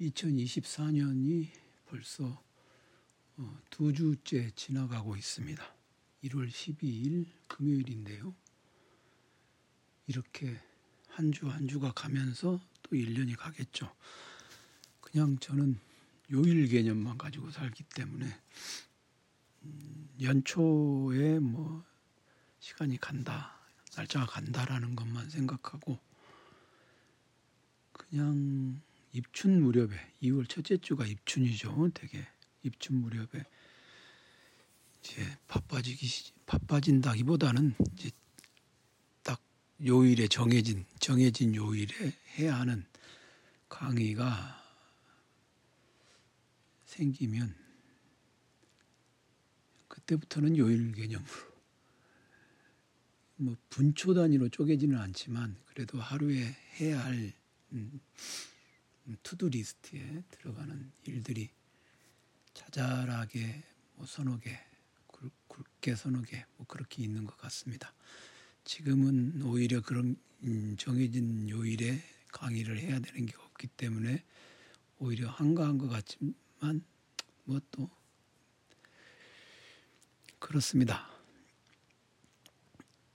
2024년이 벌써 어, 두 주째 지나가고 있습니다. 1월 12일 금요일인데요. 이렇게 한주한 주가 가면서 또 1년이 가겠죠. 그냥 저는 요일 개념만 가지고 살기 때문에 음, 연초에 뭐 시간이 간다, 날짜가 간다라는 것만 생각하고 그냥 입춘 무렵에 2월 첫째 주가 입춘이죠. 되게 입춘 무렵에 이제 바빠지기 바빠진다기보다는 이제 딱 요일에 정해진 정해진 요일에 해야 하는 강의가 생기면 그때부터는 요일 개념으로 뭐 분초 단위로 쪼개지는 않지만 그래도 하루에 해야 할 음, to-do list에 들어가는 일들이 자잘하게 뭐 서너 개, 굵게 서너 개뭐 그렇게 있는 것 같습니다. 지금은 오히려 그런 음, 정해진 요일에 강의를 해야 되는 게 없기 때문에 오히려 한가한 것 같지만 뭐 또 그렇습니다.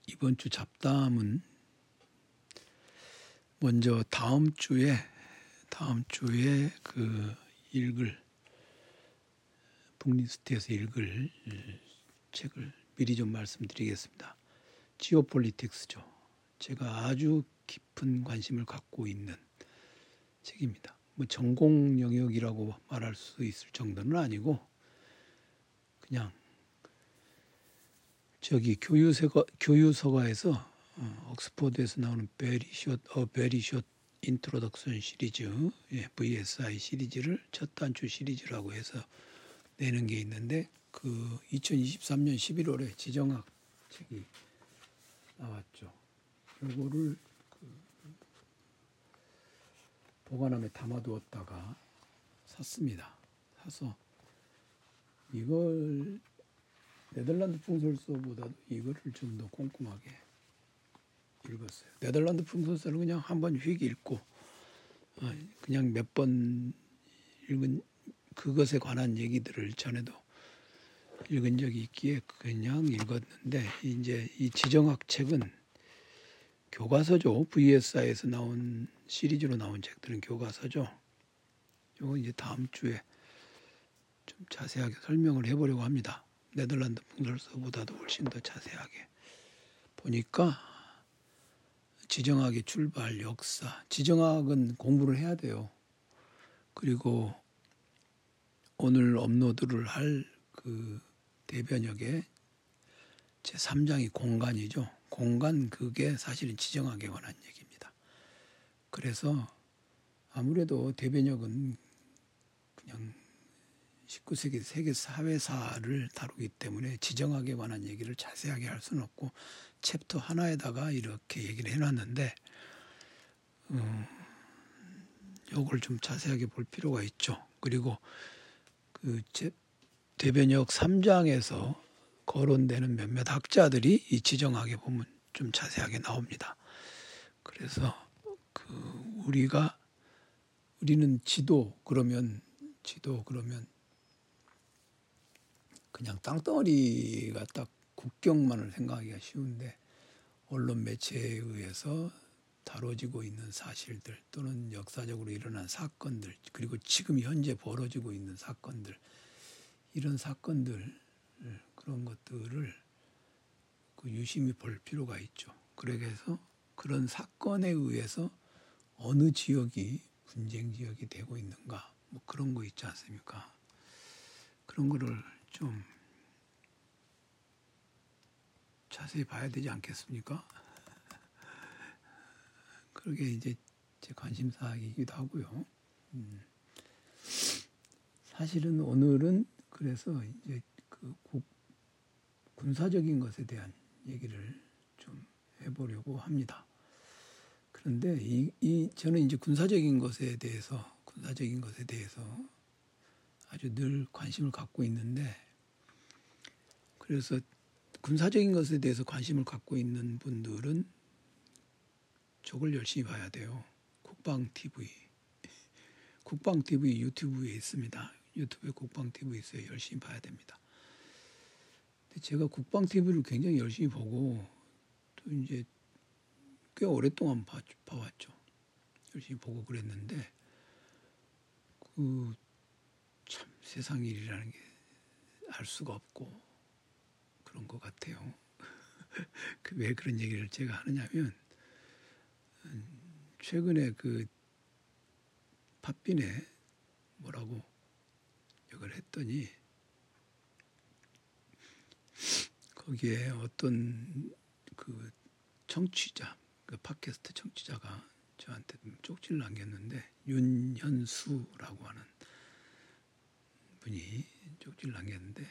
이번 주 잡담은 먼저 다음 주에 다음 주에 그 읽을 북리스트에서 읽을 책을 미리 좀 말씀드리겠습니다. 지오폴리틱스죠. 제가 아주 깊은 관심을 갖고 있는 책입니다. 뭐 전공 영역이라고 말할 수 있을 정도는 아니고 그냥 저기 교유서가 교유서가에서 어, 옥스퍼드에서 나오는 Very Short, 어 Very Short Introduction 시리즈, 예, VSI 시리즈를 첫 단추 시리즈라고 해서 내는 게 있는데 그 2023년 11월에 지정학 책이 나왔죠. 요거를 그 보관함에 담아두었다가 샀습니다. 사서 이걸 네덜란드 풍설서보다도 이거를 좀 더 꼼꼼하게 읽었어요. 네덜란드 풍선설은 그냥 한 번 휙 읽고 어, 그냥 몇 번 읽은 그것에 관한 얘기들을 전에도 읽은 적이 있기에 그냥 읽었는데 이제 이 지정학 책은 교과서죠. VSI에서 나온 시리즈로 나온 책들은 교과서죠. 이거 이제 다음 주에 좀 자세하게 설명을 해보려고 합니다. 네덜란드 풍설서보다도 훨씬 더 자세하게 보니까 지정학의 출발, 역사. 지정학은 공부를 해야 돼요. 그리고 오늘 업로드를 할 그 대변역의 제 3장이 공간이죠. 공간 그게 사실은 지정학에 관한 얘기입니다. 그래서 아무래도 대변역은 그냥 19세기 세계 사회사를 다루기 때문에 지정학에 관한 얘기를 자세하게 할 수는 없고 챕터 하나에다가 이렇게 얘기를 해놨는데 음, 요걸 좀 자세하게 볼 필요가 있죠. 그리고 그 대변역 3장에서 거론되는 몇몇 학자들이 이 지정학에 보면 좀 자세하게 나옵니다. 그래서 그 우리가 우리는 지도 그러면 지도 그러면 그냥 땅덩어리가 딱 국경만을 생각하기가 쉬운데 언론 매체에 의해서 다뤄지고 있는 사실들 또는 역사적으로 일어난 사건들 그리고 지금 현재 벌어지고 있는 사건들 이런 사건들 그런 것들을 그 유심히 볼 필요가 있죠. 그래서 그런 사건에 의해서 어느 지역이 분쟁 지역이 되고 있는가 뭐 그런 거 있지 않습니까? 그런 거를 좀 자세히 봐야 되지 않겠습니까? 그러게 이제 제 관심사이기도 하고요. 음. 사실은 오늘은 그래서 이제 그 군사적인 것에 대한 얘기를 좀 해보려고 합니다. 그런데 이, 이 저는 이제 군사적인 것에 대해서 군사적인 것에 대해서 아주 늘 관심을 갖고 있는데 그래서 군사적인 것에 대해서 관심을 갖고 있는 분들은 저걸 열심히 봐야 돼요. 국방 TV. 국방 TV 유튜브에 있습니다. 유튜브에 국방 TV 있어요. 열심히 봐야 됩니다. 제가 국방 TV를 굉장히 열심히 보고 또 이제 꽤 오랫동안 봐, 봐왔죠. 열심히 보고 그랬는데 그참 세상 일이라는 게 알 수가 없고 그런 것 같아요. 그 왜 그런 얘기를 제가 하느냐면 음, 최근에 그 팥빈에 뭐라고 이걸 했더니 거기에 어떤 그 청취자, 그 팟캐스트 청취자가 저한테 쪽지를 남겼는데 윤현수라고 하는 분이 쪽지를 남겼는데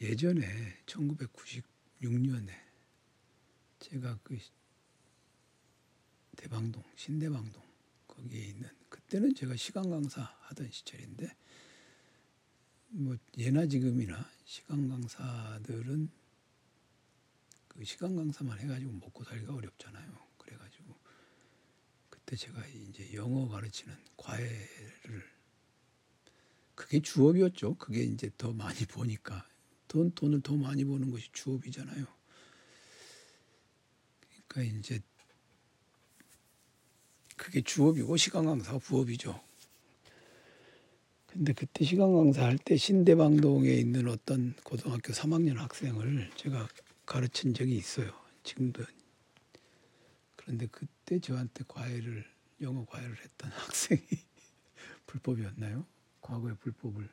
예전에 1996년에 제가 그 대방동 신대방동 거기에 있는 그때는 제가 시간 강사 하던 시절인데 뭐 예나 지금이나 시간 강사들은 그 시간 강사만 해가지고 먹고 살기가 어렵잖아요. 그래가지고 그때 제가 이제 영어 가르치는 과외를 그게 주업이었죠. 그게 이제 더 많이 보니까 돈 돈을 더 많이 버는 것이 주업이잖아요. 그러니까 이제 그게 주업이고 시간 강사가 부업이죠. 근데 그때 시간 강사 할 때 신대방동에 있는 어떤 고등학교 3학년 학생을 제가 가르친 적이 있어요. 지금도. 그런데 그때 저한테 과외를 영어 과외를 했던 학생이 불법이었나요? 과거의 불법을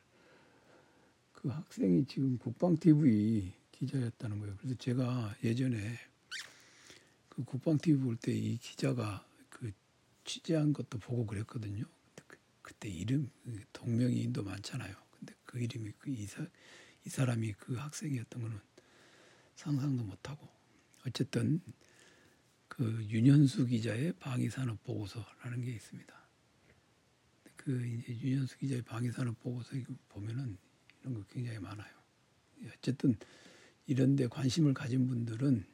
그 학생이 지금 국방 TV 기자였다는 거예요. 그래서 제가 예전에 그 국방 TV 볼 때 이 기자가 그 취재한 것도 보고 그랬거든요. 그, 그때 이름 동명이인도 많잖아요. 근데 그 이름이 그 이사 이 사람이 그 학생이었던 거는 상상도 못하고 어쨌든 그 윤현수 기자의 방위산업 보고서라는 게 있습니다. 그 이제 윤현수 기자의 방위산업 보고서 보면은 이런 거 굉장히 많아요. 어쨌든 이런데 관심을 가진 분들은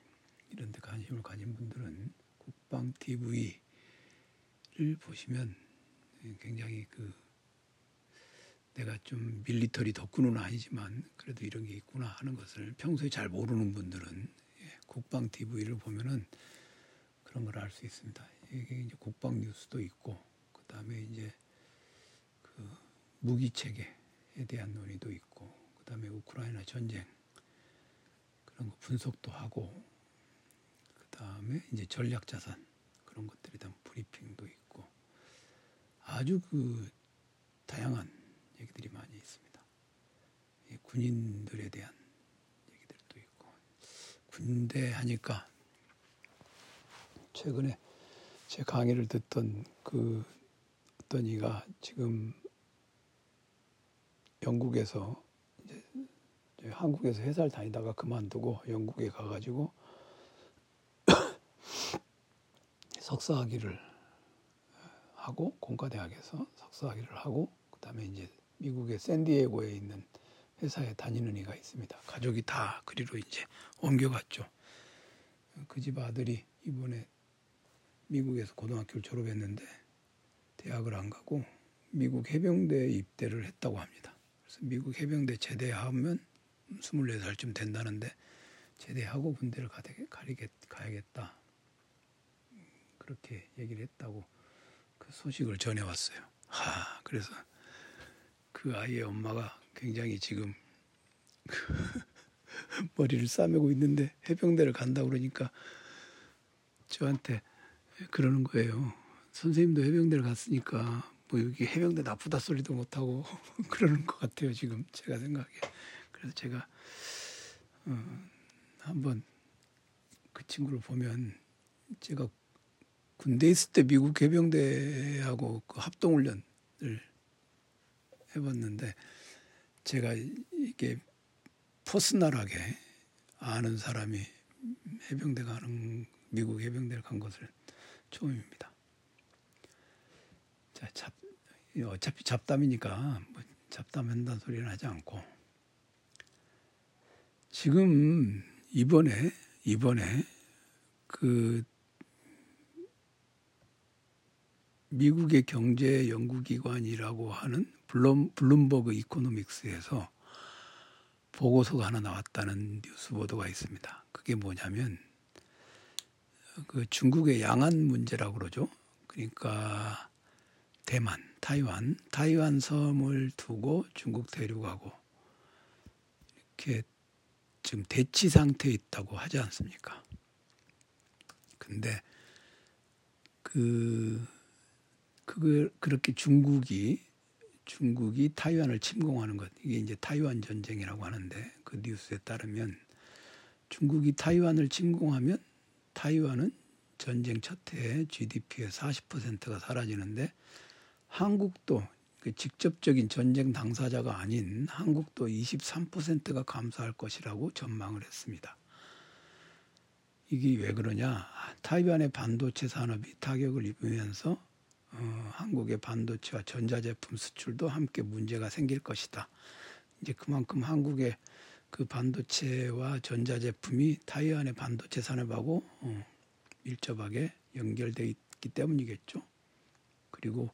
이런데 관심을 가진 분들은 국방 TV를 보시면 굉장히 그 내가 좀 밀리터리 덕후는 아니지만 그래도 이런 게 있구나 하는 것을 평소에 잘 모르는 분들은 예, 국방 TV를 보면은 그런 걸 알 수 있습니다. 이게 이제 국방 뉴스도 있고 그 다음에 이제 그 무기 체계 에 대한 논의도 있고 그다음에 우크라이나 전쟁 그런 거 분석도 하고 그다음에 이제 전략 자산 그런 것들에 대한 브리핑도 있고 아주 그 다양한 얘기들이 많이 있습니다. 군인들에 대한 얘기들도 있고 군대 하니까 최근에 제 강의를 듣던 그 어떤 이가 지금 영국에서 한국에서 회사를 다니다가 그만두고 영국에 가가지고 석사학위를 하고 공과대학에서 석사학위를 하고 그다음에 이제 미국의 샌디에고에 있는 회사에 다니는 이가 있습니다. 가족이 다 그리로 이제 옮겨갔죠. 그 집 아들이 이번에 미국에서 고등학교를 졸업했는데 대학을 안 가고 미국 해병대에 입대를 했다고 합니다. 미국 해병대 제대하면 24살쯤 된다는데 제대하고 군대를 가야겠, 가야겠다. 그렇게 얘기를 했다고 그 소식을 전해왔어요. 하, 그래서 그 아이의 엄마가 굉장히 지금 머리를 싸매고 있는데 해병대를 간다 그러니까 저한테 그러는 거예요. 선생님도 해병대를 갔으니까 뭐 여기 해병대 나쁘다 소리도 못하고 그러는 것 같아요 지금 제가 생각에 그래서 제가 어, 한번 그 친구를 보면 제가 군대 있을 때 미국 해병대하고 그 합동훈련을 해봤는데 제가 이게 퍼스널하게 아는 사람이 해병대 가는 미국 해병대를 간 것을 처음입니다. 자, 잡, 어차피 잡담이니까 뭐 잡담한다는 소리는 하지 않고 지금 이번에 이번에 그 미국의 경제 연구기관이라고 하는 블룸, 블룸버그 이코노믹스에서 보고서가 하나 나왔다는 뉴스 보도가 있습니다. 그게 뭐냐면 그 중국의 양안 문제라고 그러죠. 그러니까 대만, 타이완, 타이완 섬을 두고 중국 대륙하고 이렇게 지금 대치 상태에 있다고 하지 않습니까? 근데 그 그걸 그렇게 중국이 중국이 타이완을 침공하는 것 이게 이제 타이완 전쟁이라고 하는데 그 뉴스에 따르면 중국이 타이완을 침공하면 타이완은 전쟁 첫 해에 GDP의 40%가 사라지는데 한국도 그 직접적인 전쟁 당사자가 아닌 한국도 23%가 감소할 것이라고 전망을 했습니다. 이게 왜 그러냐? 타이완의 반도체 산업이 타격을 입으면서 어, 한국의 반도체와 전자제품 수출도 함께 문제가 생길 것이다. 이제 그만큼 한국의 그 반도체와 전자제품이 타이완의 반도체 산업하고 어, 밀접하게 연결돼 있기 때문이겠죠. 그리고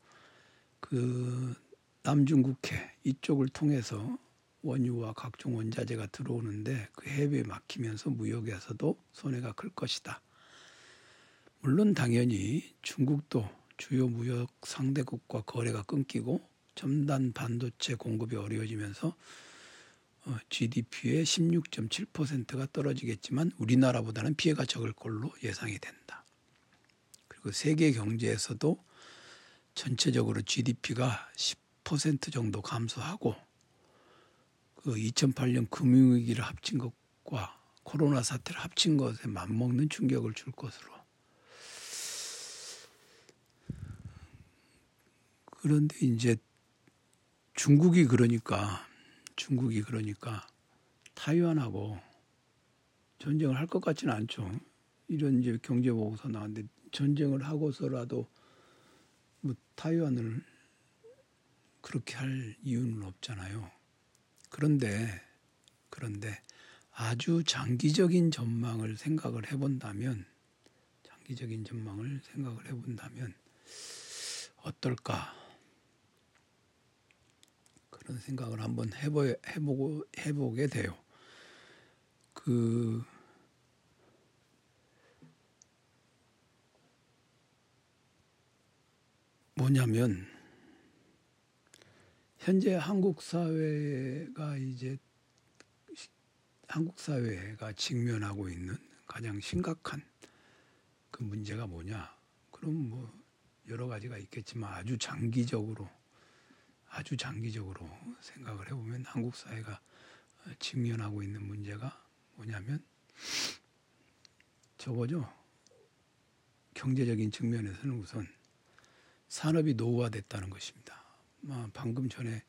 그 남중국해 이쪽을 통해서 원유와 각종 원자재가 들어오는데 그 해외에 막히면서 무역에서도 손해가 클 것이다. 물론 당연히 중국도 주요 무역 상대국과 거래가 끊기고 첨단 반도체 공급이 어려워지면서 GDP의 16.7%가 떨어지겠지만 우리나라보다는 피해가 적을 걸로 예상이 된다. 그리고 세계 경제에서도 전체적으로 GDP가 10% 정도 감소하고 그 2008년 금융위기를 합친 것과 코로나 사태를 합친 것에 맞먹는 충격을 줄 것으로 그런데 이제 중국이 그러니까 중국이 그러니까 타이완하고 전쟁을 할 것 같지는 않죠. 이런 이제 경제 보고서 나왔는데 전쟁을 하고서라도 뭐 타이완을 그렇게 할 이유는 없잖아요. 그런데 그런데 아주 장기적인 전망을 생각을 해본다면 장기적인 전망을 생각을 해본다면 어떨까? 그런 생각을 한번 해보, 해보고 해보게 돼요. 그 뭐냐면 현재 한국 사회가 이제 한국 사회가 직면하고 있는 가장 심각한 그 문제가 뭐냐? 그럼 뭐 여러 가지가 있겠지만 아주 장기적으로 아주 장기적으로 생각을 해보면 한국 사회가 직면하고 있는 문제가 뭐냐면 저거죠. 경제적인 측면에서는 우선 산업이 노후화됐다는 것입니다. 방금 전에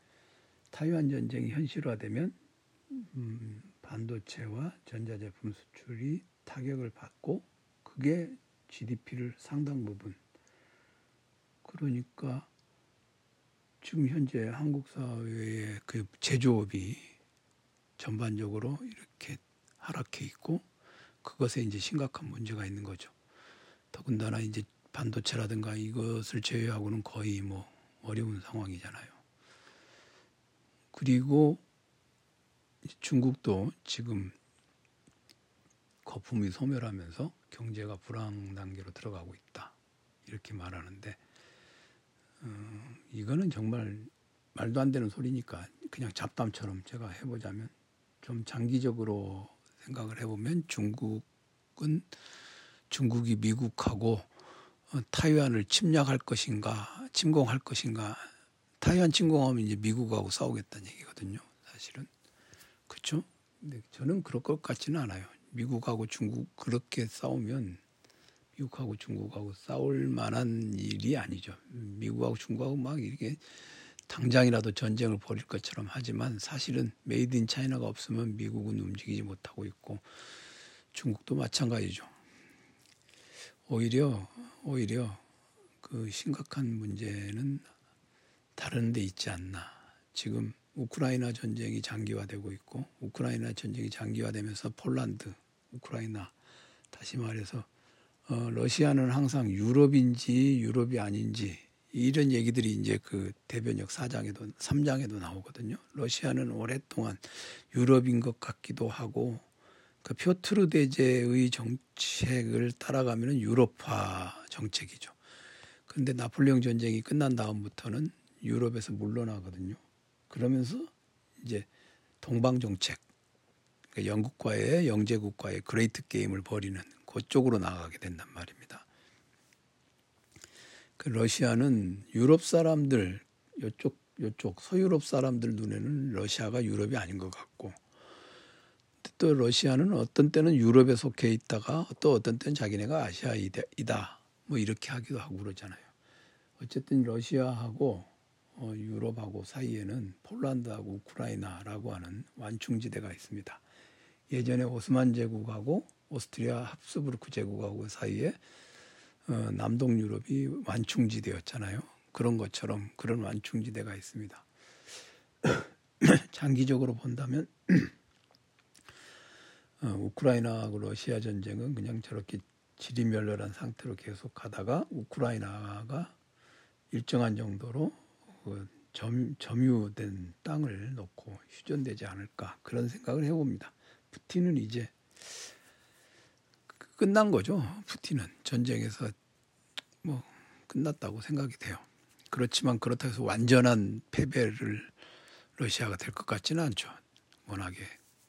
타이완 전쟁이 현실화되면 음, 반도체와 전자제품 수출이 타격을 받고 그게 GDP를 상당 부분 그러니까 지금 현재 한국 사회의 그 제조업이 전반적으로 이렇게 하락해 있고 그것에 이제 심각한 문제가 있는 거죠. 더군다나 이제 반도체라든가 이것을 제외하고는 거의 뭐 어려운 상황이잖아요. 그리고 중국도 지금 거품이 소멸하면서 경제가 불황 단계로 들어가고 있다. 이렇게 말하는데 어, 이거는 정말 말도 안 되는 소리니까 그냥 잡담처럼 제가 해보자면 좀 장기적으로 생각을 해보면 중국은 중국이 미국하고 어, 타이완을 침략할 것인가 침공할 것인가 타이완 침공하면 이제 미국하고 싸우겠다는 얘기거든요 사실은 그렇죠 근데 저는 그럴 것 같지는 않아요 미국하고 중국 그렇게 싸우면 미국하고 중국하고 싸울 만한 일이 아니죠. 미국하고 중국하고 막 이렇게 당장이라도 전쟁을 벌일 것처럼 하지만 사실은 Made in China가 없으면 미국은 움직이지 못하고 있고 중국도 마찬가지죠. 오히려 오히려 그 심각한 문제는 다른 데 있지 않나. 지금 우크라이나 전쟁이 장기화되고 있고 우크라이나 전쟁이 장기화되면서 폴란드, 우크라이나 다시 말해서 어, 러시아는 항상 유럽인지 유럽이 아닌지 이런 얘기들이 이제 그 대변역 4장에도 3장에도 나오거든요. 러시아는 오랫동안 유럽인 것 같기도 하고 그 표트르 대제의 정책을 따라가면은 유럽화 정책이죠. 그런데 나폴레옹 전쟁이 끝난 다음부터는 유럽에서 물러나거든요. 그러면서 이제 동방 정책, 그러니까 영국과의 영제국과의 Great Game을 벌이는 그쪽으로 나가게 된단 말입니다. 그 러시아는 유럽 사람들 요쪽 요쪽 서유럽 사람들 눈에는 러시아가 유럽이 아닌 것 같고 또 러시아는 어떤 때는 유럽에 속해 있다가 또 어떤 때는 자기네가 아시아이다 뭐 이렇게 하기도 하고 그러잖아요. 어쨌든 러시아하고 어, 유럽하고 사이에는 폴란드하고 우크라이나라고 하는 완충지대가 있습니다. 예전에 오스만 제국하고 오스트리아 합스부르크 제국하고 사이에 어, 남동 유럽이 완충지대였잖아요. 그런 것처럼 그런 완충지대가 있습니다. 장기적으로 본다면 어, 우크라이나하고 러시아 전쟁은 그냥 저렇게 지리멸렬한 상태로 계속 가다가 우크라이나가 일정한 정도로 그 점, 점유된 땅을 놓고 휴전되지 않을까 그런 생각을 해봅니다. 푸틴은 이제 끝난 거죠. 푸틴은 전쟁에서 뭐 끝났다고 생각이 돼요. 그렇지만 그렇다고 해서 완전한 패배를 러시아가 될 것 같지는 않죠. 워낙에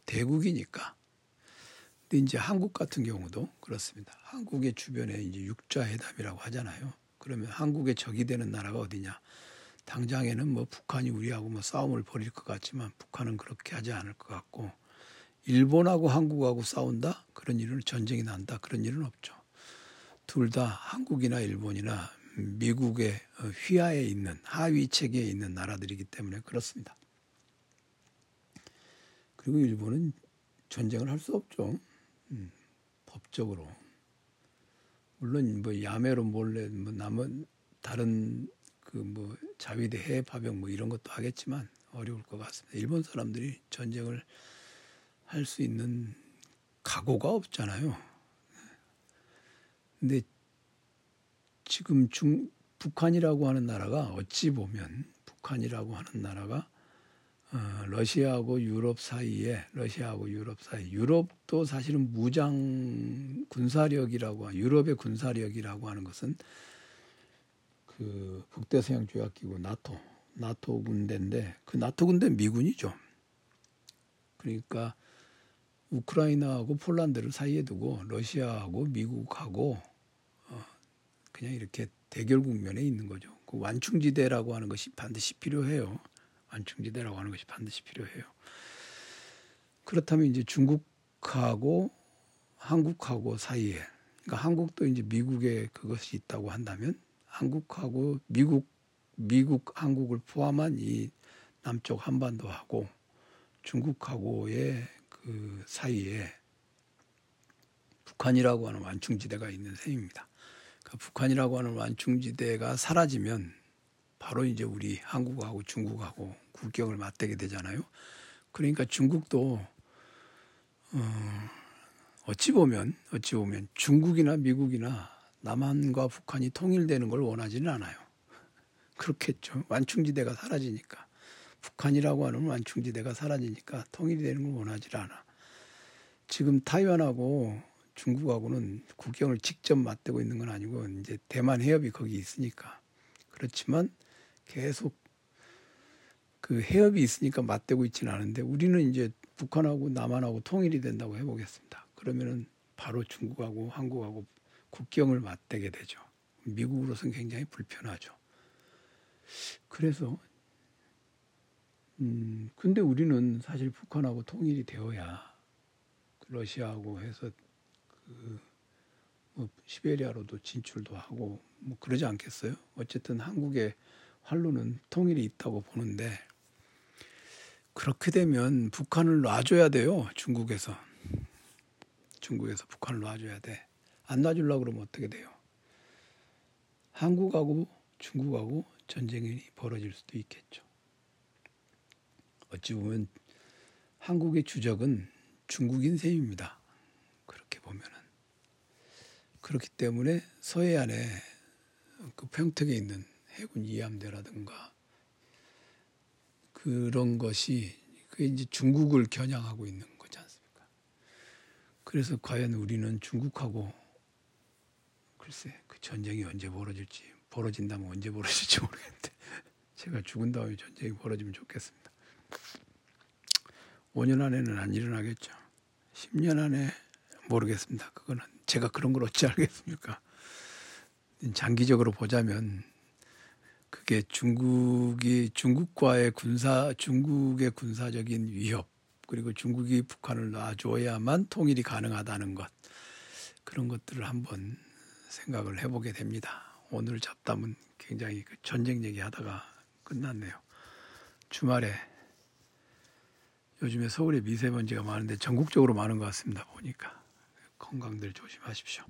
대국이니까. 근데 이제 한국 같은 경우도 그렇습니다. 한국의 주변에 이제 육자 회담이라고 하잖아요. 그러면 한국의 적이 되는 나라가 어디냐? 당장에는 뭐 북한이 우리하고 뭐 싸움을 벌일 것 같지만 북한은 그렇게 하지 않을 것 같고 일본하고 한국하고 싸운다? 그런 일은 전쟁이 난다? 그런 일은 없죠. 둘 다 한국이나 일본이나 미국의 휘하에 있는 하위 체계에 있는 나라들이기 때문에 그렇습니다. 그리고 일본은 전쟁을 할 수 없죠. 음, 법적으로. 물론 뭐 야매로 몰래 뭐 남은 다른 그 뭐 자위대 해외 파병 뭐 이런 것도 하겠지만 어려울 것 같습니다. 일본 사람들이 전쟁을 할 수 있는 각오가 없잖아요. 근데 지금 중 북한이라고 하는 나라가 어찌 보면 북한이라고 하는 나라가 어, 러시아하고 유럽 사이에 러시아하고 유럽 사이 유럽도 사실은 무장 군사력이라고 유럽의 군사력이라고 하는 것은 그 북대서양 조약기구 나토 나토 군대인데 그 나토 군대 미군이죠. 그러니까 우크라이나하고 폴란드를 사이에 두고 러시아하고 미국하고 어, 그냥 이렇게 대결 국면에 있는 거죠. 그 완충지대라고 하는 것이 반드시 필요해요. 완충지대라고 하는 것이 반드시 필요해요. 그렇다면 이제 중국하고 한국하고 사이에 그러니까 한국도 이제 미국에 그것이 있다고 한다면 한국하고 미국 미국 한국을 포함한 이 남쪽 한반도하고 중국하고의 그 사이에 북한이라고 하는 완충지대가 있는 셈입니다. 그러니까 북한이라고 하는 완충지대가 사라지면 바로 이제 우리 한국하고 중국하고 국경을 맞대게 되잖아요. 그러니까 중국도 어, 어찌 보면 어찌 보면 중국이나 미국이나 남한과 북한이 통일되는 걸 원하지는 않아요. 그렇겠죠. 완충지대가 사라지니까 북한이라고 하는 완충지대가 사라지니까 통일이 되는 걸 원하지 않아. 지금 타이완하고 중국하고는 국경을 직접 맞대고 있는 건 아니고 이제 대만 해협이 거기 있으니까 그렇지만 계속 그 해협이 있으니까 맞대고 있지는 않은데 우리는 이제 북한하고 남한하고 통일이 된다고 해보겠습니다. 그러면은 바로 중국하고 한국하고 국경을 맞대게 되죠. 미국으로서는 굉장히 불편하죠. 그래서 음 근데 우리는 사실 북한하고 통일이 되어야 러시아하고 해서 그뭐 시베리아로도 진출도 하고 뭐 그러지 않겠어요? 어쨌든 한국의 활로는 통일이 있다고 보는데 그렇게 되면 북한을 놔줘야 돼요. 중국에서 중국에서 북한을 놔줘야 돼. 안 놔주려고 그러면 어떻게 돼요? 한국하고 중국하고 전쟁이 벌어질 수도 있겠죠. 어찌 보면 한국의 주적은 중국인 셈입니다. 그렇게 보면은 그렇기 때문에 서해안에 그 평택에 있는 해군 이함대라든가 그런 것이 그게 이제 중국을 겨냥하고 있는 거지 않습니까? 그래서 과연 우리는 중국하고 글쎄 그 전쟁이 언제 벌어질지 벌어진다면 언제 벌어질지 모르겠는데 제가 죽은 다음에 전쟁이 벌어지면 좋겠습니다. 5년 안에는 안 일어나겠죠. 10년 안에 모르겠습니다. 그거는 제가 그런 걸 어찌 알겠습니까? 장기적으로 보자면 그게 중국이 중국과의 군사 중국의 군사적인 위협 그리고 중국이 북한을 놔줘야만 통일이 가능하다는 것 그런 것들을 한번 생각을 해보게 됩니다. 오늘 잡담은 굉장히 그 전쟁 얘기하다가 끝났네요. 주말에 요즘에 서울에 미세먼지가 많은데 전국적으로 많은 것 같습니다. 보니까 건강들 조심하십시오.